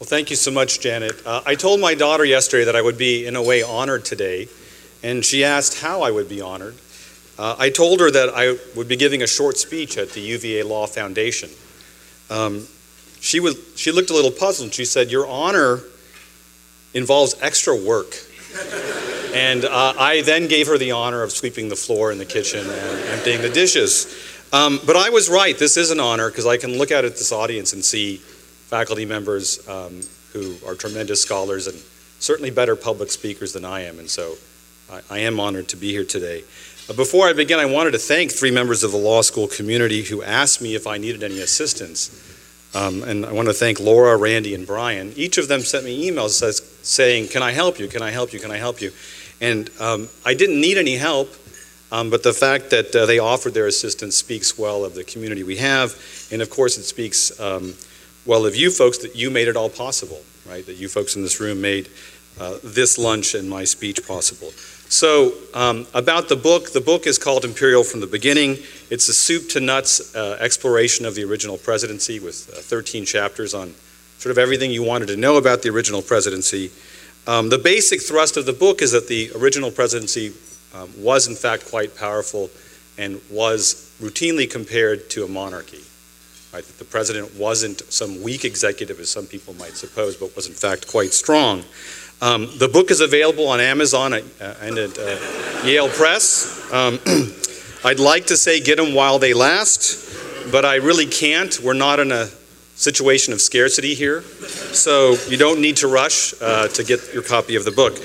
Well, thank you so much, Janet. Uh, I told my daughter yesterday that I would be, in a way, honored today, and she asked how I would be honored. Uh, I told her that I would be giving a short speech at the UVA Law Foundation. Um, she, was, she looked a little puzzled and she said, Your honor involves extra work. and uh, I then gave her the honor of sweeping the floor in the kitchen and emptying the dishes. Um, but I was right. This is an honor because I can look out at this audience and see faculty members um, who are tremendous scholars and certainly better public speakers than I am. And so I, I am honored to be here today. Uh, before I begin, I wanted to thank three members of the law school community who asked me if I needed any assistance. Um, and I want to thank Laura, Randy, and Brian. Each of them sent me emails says, saying, Can I help you? Can I help you? Can I help you? And um, I didn't need any help, um, but the fact that uh, they offered their assistance speaks well of the community we have. And of course, it speaks um, well of you folks that you made it all possible, right? That you folks in this room made uh, this lunch and my speech possible. So, um, about the book, the book is called Imperial from the Beginning. It's a soup to nuts uh, exploration of the original presidency with uh, 13 chapters on sort of everything you wanted to know about the original presidency. Um, the basic thrust of the book is that the original presidency um, was, in fact, quite powerful and was routinely compared to a monarchy. Right? That the president wasn't some weak executive, as some people might suppose, but was in fact quite strong. Um, the book is available on Amazon uh, and at uh, Yale Press. Um, I'd like to say get them while they last, but I really can't. We're not in a situation of scarcity here, so you don't need to rush uh, to get your copy of the book.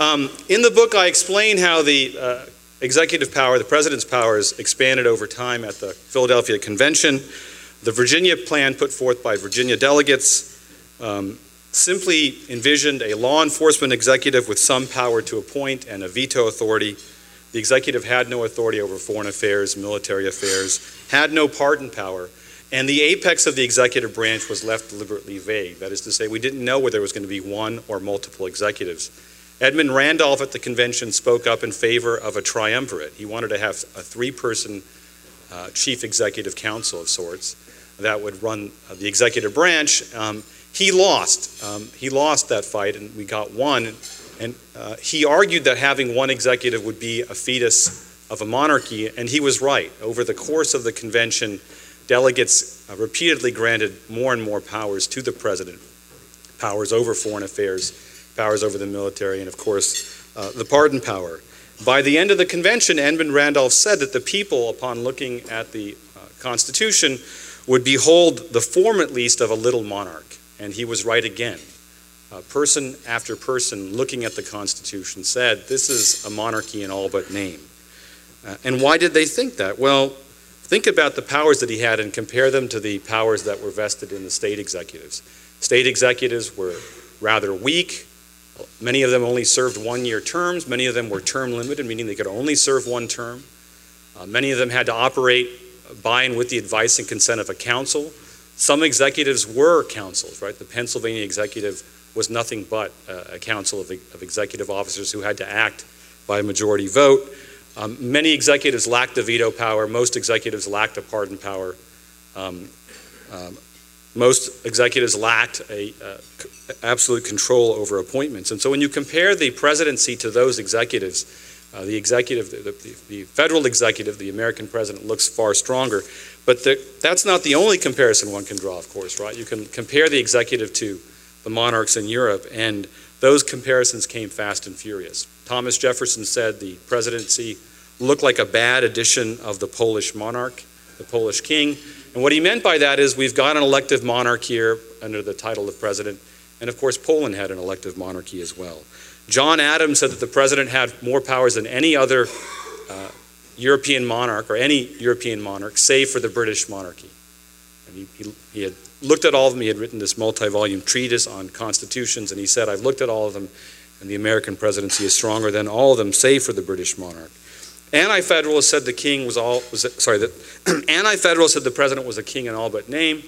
Um, in the book, I explain how the uh, executive power, the president's powers, expanded over time at the Philadelphia Convention. The Virginia plan put forth by Virginia delegates um, simply envisioned a law enforcement executive with some power to appoint and a veto authority. The executive had no authority over foreign affairs, military affairs, had no pardon power, and the apex of the executive branch was left deliberately vague. That is to say, we didn't know whether there was going to be one or multiple executives. Edmund Randolph at the convention spoke up in favor of a triumvirate. He wanted to have a three person uh, chief executive council of sorts that would run uh, the executive branch. Um, he lost. Um, he lost that fight, and we got one. And uh, he argued that having one executive would be a fetus of a monarchy, and he was right. Over the course of the convention, delegates uh, repeatedly granted more and more powers to the president powers over foreign affairs, powers over the military, and of course, uh, the pardon power. By the end of the convention, Edmund Randolph said that the people, upon looking at the uh, Constitution, would behold the form at least of a little monarch. And he was right again. Uh, person after person looking at the Constitution said, This is a monarchy in all but name. Uh, and why did they think that? Well, think about the powers that he had and compare them to the powers that were vested in the state executives. State executives were rather weak. Many of them only served one year terms. Many of them were term limited, meaning they could only serve one term. Uh, many of them had to operate by and with the advice and consent of a council. Some executives were councils, right? The Pennsylvania executive was nothing but a council of, of executive officers who had to act by a majority vote. Um, many executives lacked the veto power. Most executives lacked a pardon power. Um, um, most executives lacked a absolute control over appointments. And so when you compare the presidency to those executives, uh, the executive, the, the, the, federal executive, the American president, looks far stronger. But the, that's not the only comparison one can draw, of course, right? You can compare the executive to the monarchs in Europe, and those comparisons came fast and furious. Thomas Jefferson said the presidency looked like a bad edition of the Polish monarch, the Polish king. And what he meant by that is we've got an elective monarch here under the title of president, and of course, Poland had an elective monarchy as well. John Adams said that the president had more powers than any other uh, European monarch or any European monarch, save for the British monarchy. And he, he, he had looked at all of them. He had written this multi volume treatise on constitutions, and he said, I've looked at all of them, and the American presidency is stronger than all of them, save for the British monarch. Anti-federalists said the king was all was sorry that anti-federalists said the president was a king in all but name.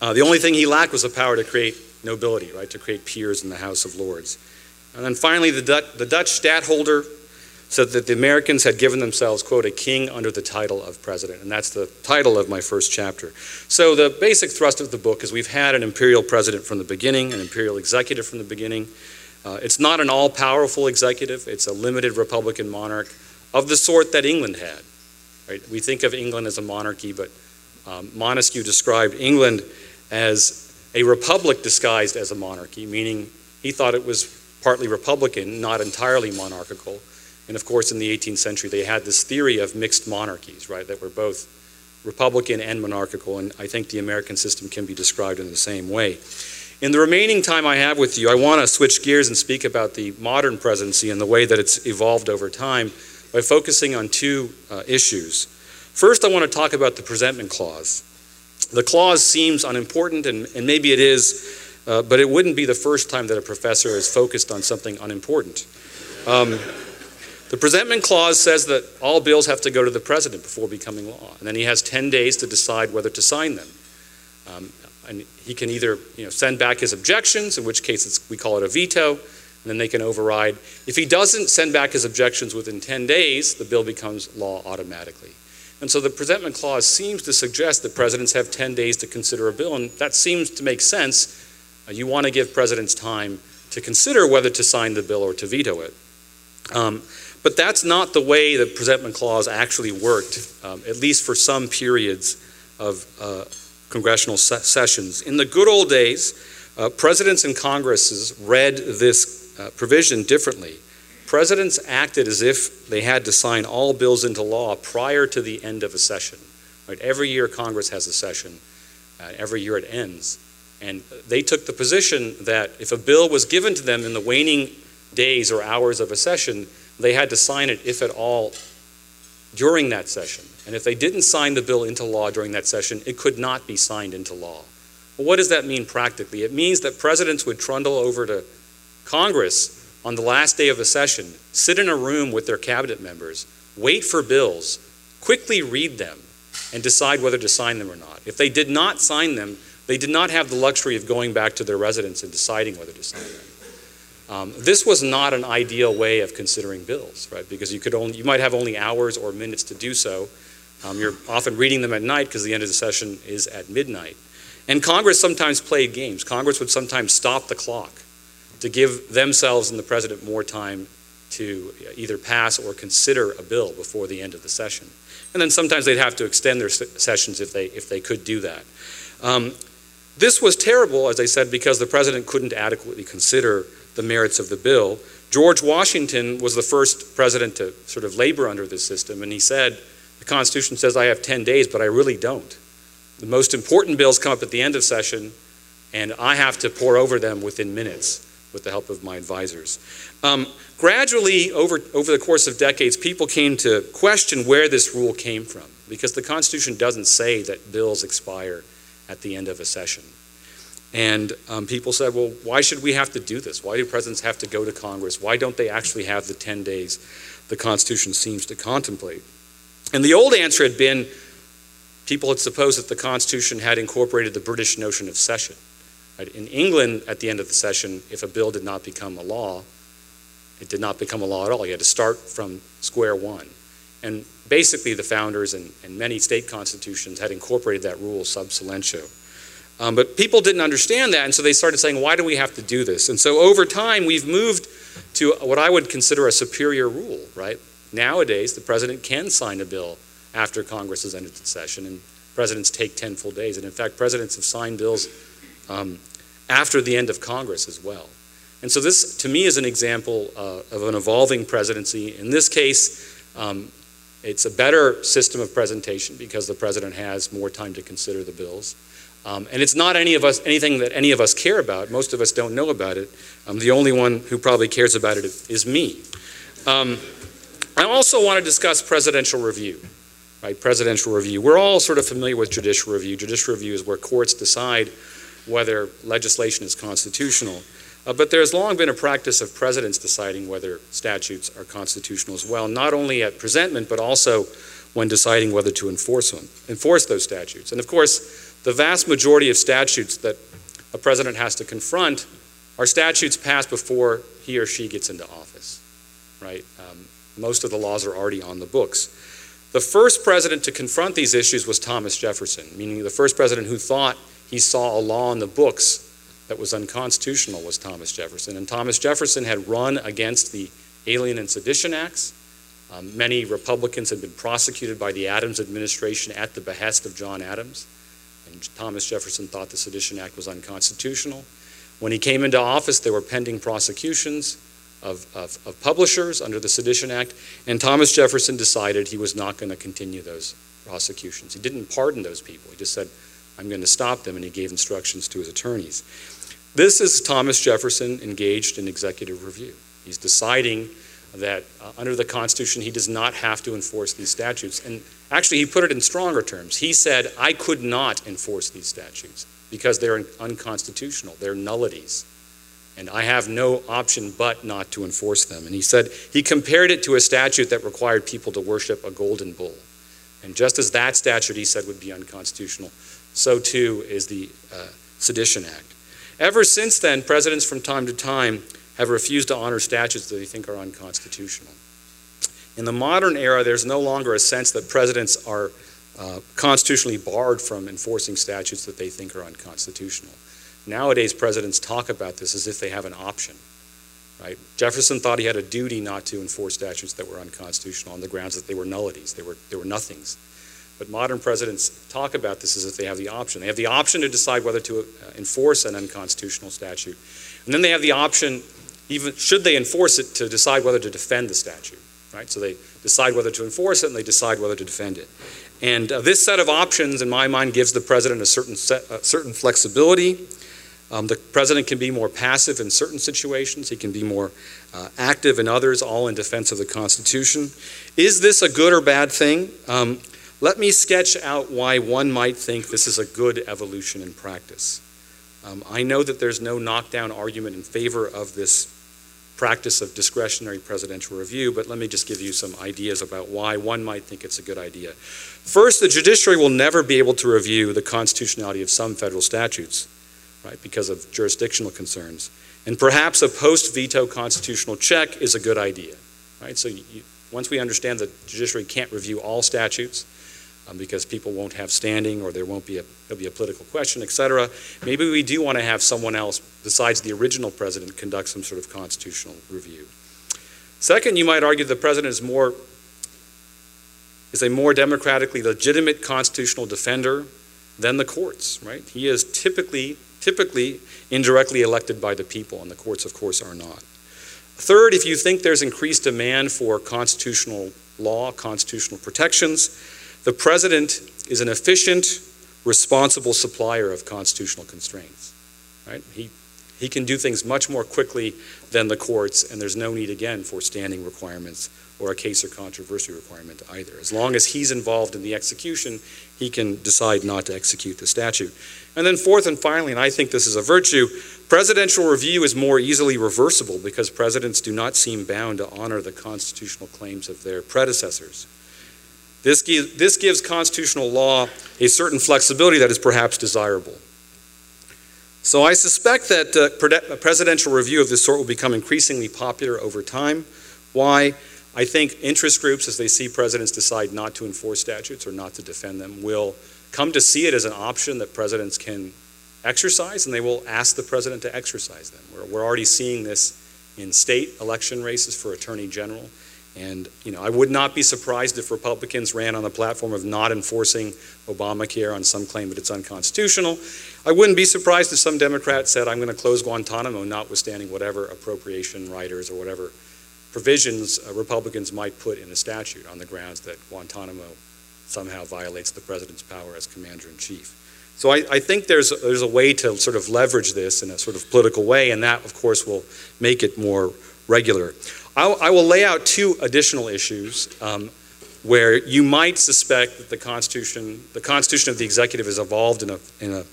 Uh, the only thing he lacked was the power to create nobility, right, to create peers in the House of Lords. And then finally, the, Dutch, the Dutch stadtholder so that the Americans had given themselves, quote, a king under the title of president. And that's the title of my first chapter. So the basic thrust of the book is we've had an imperial president from the beginning, an imperial executive from the beginning. Uh, it's not an all powerful executive, it's a limited Republican monarch of the sort that England had. Right? We think of England as a monarchy, but um, Montesquieu described England as a republic disguised as a monarchy, meaning he thought it was partly republican, not entirely monarchical. And of course, in the 18th century, they had this theory of mixed monarchies, right, that were both republican and monarchical. And I think the American system can be described in the same way. In the remaining time I have with you, I want to switch gears and speak about the modern presidency and the way that it's evolved over time by focusing on two uh, issues. First, I want to talk about the presentment clause. The clause seems unimportant, and, and maybe it is, uh, but it wouldn't be the first time that a professor is focused on something unimportant. Um, the presentment clause says that all bills have to go to the president before becoming law, and then he has 10 days to decide whether to sign them. Um, and he can either you know, send back his objections, in which case we call it a veto, and then they can override. If he doesn't send back his objections within 10 days, the bill becomes law automatically. And so the presentment clause seems to suggest that presidents have 10 days to consider a bill, and that seems to make sense. Uh, you want to give presidents time to consider whether to sign the bill or to veto it. Um, but that's not the way the presentment clause actually worked, um, at least for some periods of uh, congressional se sessions. In the good old days, uh, presidents and Congresses read this uh, provision differently. Presidents acted as if they had to sign all bills into law prior to the end of a session. Right? Every year Congress has a session, uh, every year it ends. And they took the position that if a bill was given to them in the waning days or hours of a session, they had to sign it, if at all, during that session. And if they didn't sign the bill into law during that session, it could not be signed into law. What does that mean practically? It means that presidents would trundle over to Congress on the last day of a session, sit in a room with their cabinet members, wait for bills, quickly read them, and decide whether to sign them or not. If they did not sign them, they did not have the luxury of going back to their residence and deciding whether to sign them. Um, this was not an ideal way of considering bills, right? Because you could only you might have only hours or minutes to do so. Um, you're often reading them at night because the end of the session is at midnight. And Congress sometimes played games. Congress would sometimes stop the clock to give themselves and the president more time to either pass or consider a bill before the end of the session. And then sometimes they'd have to extend their sessions if they, if they could do that. Um, this was terrible, as I said, because the president couldn't adequately consider the merits of the bill. George Washington was the first president to sort of labor under this system, and he said, The Constitution says I have 10 days, but I really don't. The most important bills come up at the end of session, and I have to pore over them within minutes with the help of my advisors. Um, gradually, over, over the course of decades, people came to question where this rule came from because the Constitution doesn't say that bills expire at the end of a session. And um, people said, well, why should we have to do this? Why do presidents have to go to Congress? Why don't they actually have the 10 days the Constitution seems to contemplate? And the old answer had been people had supposed that the Constitution had incorporated the British notion of session. Right? In England, at the end of the session, if a bill did not become a law, it did not become a law at all. You had to start from square one. And basically, the founders and, and many state constitutions had incorporated that rule sub silentio. Um, but people didn't understand that, and so they started saying, why do we have to do this? And so over time, we've moved to what I would consider a superior rule, right? Nowadays, the president can sign a bill after Congress has ended its session, and presidents take 10 full days. And in fact, presidents have signed bills um, after the end of Congress as well. And so this, to me, is an example uh, of an evolving presidency. In this case, um, it's a better system of presentation because the president has more time to consider the bills. Um, and it's not any of us, anything that any of us care about. Most of us don't know about it. Um, the only one who probably cares about it is me. Um, I also want to discuss presidential review, right? Presidential review. We're all sort of familiar with judicial review. Judicial review is where courts decide whether legislation is constitutional. Uh, but there's long been a practice of presidents deciding whether statutes are constitutional as well, not only at presentment, but also when deciding whether to enforce them, enforce those statutes. And of course, the vast majority of statutes that a president has to confront are statutes passed before he or she gets into office, right? Um, Most of the laws are already on the books. The first president to confront these issues was Thomas Jefferson, meaning the first president who thought he saw a law in the books that was unconstitutional was Thomas Jefferson. And Thomas Jefferson had run against the Alien and Sedition Acts. Um, many Republicans had been prosecuted by the Adams administration at the behest of John Adams. And Thomas Jefferson thought the Sedition Act was unconstitutional. When he came into office, there were pending prosecutions of, of, of publishers under the Sedition Act, and Thomas Jefferson decided he was not going to continue those prosecutions. He didn't pardon those people. He just said, I'm going to stop them, and he gave instructions to his attorneys. This is Thomas Jefferson engaged in executive review. He's deciding that uh, under the Constitution he does not have to enforce these statutes. And actually, he put it in stronger terms. He said, I could not enforce these statutes because they're unconstitutional, they're nullities. And I have no option but not to enforce them. And he said, he compared it to a statute that required people to worship a golden bull. And just as that statute, he said, would be unconstitutional, so too is the uh, Sedition Act. Ever since then, presidents from time to time have refused to honor statutes that they think are unconstitutional. In the modern era, there's no longer a sense that presidents are uh, constitutionally barred from enforcing statutes that they think are unconstitutional. Nowadays, presidents talk about this as if they have an option. Right? Jefferson thought he had a duty not to enforce statutes that were unconstitutional on the grounds that they were nullities, they were, they were nothings. But modern presidents talk about this as if they have the option. They have the option to decide whether to uh, enforce an unconstitutional statute. And then they have the option, even should they enforce it, to decide whether to defend the statute. Right? So they decide whether to enforce it and they decide whether to defend it. And uh, this set of options, in my mind, gives the president a certain, set, certain flexibility. Um, the president can be more passive in certain situations. He can be more uh, active in others, all in defense of the Constitution. Is this a good or bad thing? Um, let me sketch out why one might think this is a good evolution in practice. Um, I know that there's no knockdown argument in favor of this practice of discretionary presidential review, but let me just give you some ideas about why one might think it's a good idea. First, the judiciary will never be able to review the constitutionality of some federal statutes, right, because of jurisdictional concerns. And perhaps a post veto constitutional check is a good idea, right? So you, once we understand that the judiciary can't review all statutes, um, because people won't have standing or there won't be a, there'll be a political question, et cetera. Maybe we do want to have someone else besides the original president conduct some sort of constitutional review. Second, you might argue the president is more is a more democratically legitimate constitutional defender than the courts, right? He is typically typically indirectly elected by the people, and the courts, of course, are not. Third, if you think there's increased demand for constitutional law, constitutional protections, the president is an efficient, responsible supplier of constitutional constraints. Right? He, he can do things much more quickly than the courts, and there's no need, again, for standing requirements or a case or controversy requirement either. As long as he's involved in the execution, he can decide not to execute the statute. And then, fourth and finally, and I think this is a virtue, presidential review is more easily reversible because presidents do not seem bound to honor the constitutional claims of their predecessors. This, this gives constitutional law a certain flexibility that is perhaps desirable. So I suspect that uh, presidential review of this sort will become increasingly popular over time. Why? I think interest groups, as they see presidents decide not to enforce statutes or not to defend them, will come to see it as an option that presidents can exercise, and they will ask the president to exercise them. We're, we're already seeing this in state election races for attorney general. And you know, I would not be surprised if Republicans ran on the platform of not enforcing Obamacare on some claim that it's unconstitutional. I wouldn't be surprised if some Democrat said, I'm going to close Guantanamo, notwithstanding whatever appropriation riders or whatever provisions uh, Republicans might put in a statute on the grounds that Guantanamo somehow violates the president's power as commander in chief. So I, I, think there's, there's a way to sort of leverage this in a sort of political way, and that, of course, will make it more regular. I'll, I will lay out two additional issues um, where you might suspect that the Constitution, the Constitution of the executive has evolved in a, in a,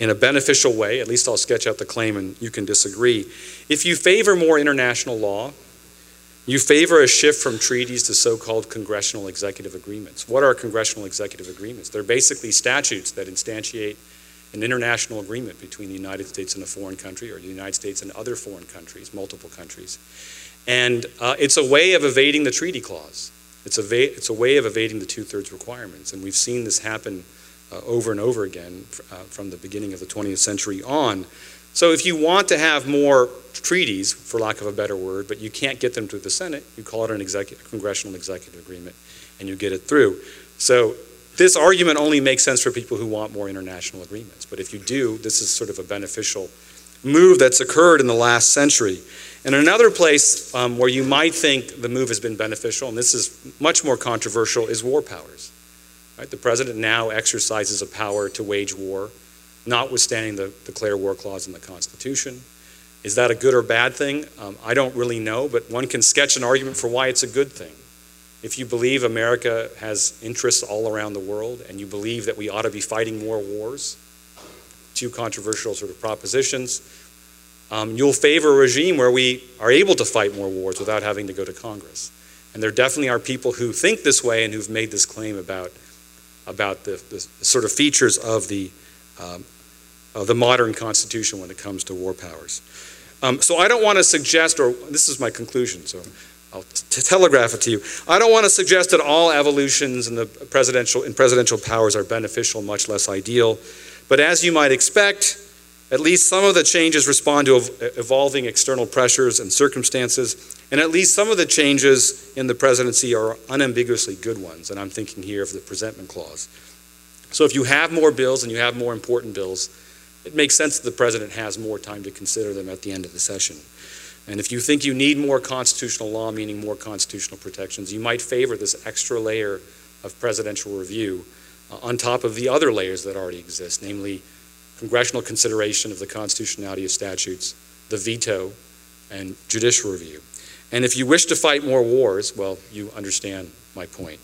in a beneficial way. At least I'll sketch out the claim and you can disagree. If you favor more international law, you favor a shift from treaties to so called congressional executive agreements. What are congressional executive agreements? They're basically statutes that instantiate an international agreement between the United States and a foreign country or the United States and other foreign countries, multiple countries. And uh, it's a way of evading the treaty clause. It's a, it's a way of evading the two thirds requirements. And we've seen this happen uh, over and over again uh, from the beginning of the 20th century on. So if you want to have more treaties, for lack of a better word, but you can't get them through the Senate, you call it an executive, congressional executive agreement and you get it through. So this argument only makes sense for people who want more international agreements. But if you do, this is sort of a beneficial move that's occurred in the last century. And another place um, where you might think the move has been beneficial, and this is much more controversial, is war powers. Right? The president now exercises a power to wage war, notwithstanding the declare war clause in the Constitution. Is that a good or bad thing? Um, I don't really know, but one can sketch an argument for why it's a good thing. If you believe America has interests all around the world and you believe that we ought to be fighting more wars, two controversial sort of propositions, um, you'll favor a regime where we are able to fight more wars without having to go to Congress. And there definitely are people who think this way and who've made this claim about, about the, the sort of features of the, um, of the modern Constitution when it comes to war powers. Um, so I don't want to suggest, or this is my conclusion, so I'll telegraph it to you. I don't want to suggest that all evolutions in the presidential in presidential powers are beneficial, much less ideal. But as you might expect, at least some of the changes respond to evolving external pressures and circumstances, and at least some of the changes in the presidency are unambiguously good ones. And I'm thinking here of the presentment clause. So if you have more bills and you have more important bills, it makes sense that the president has more time to consider them at the end of the session. And if you think you need more constitutional law, meaning more constitutional protections, you might favor this extra layer of presidential review uh, on top of the other layers that already exist, namely congressional consideration of the constitutionality of statutes, the veto, and judicial review. And if you wish to fight more wars, well, you understand my point.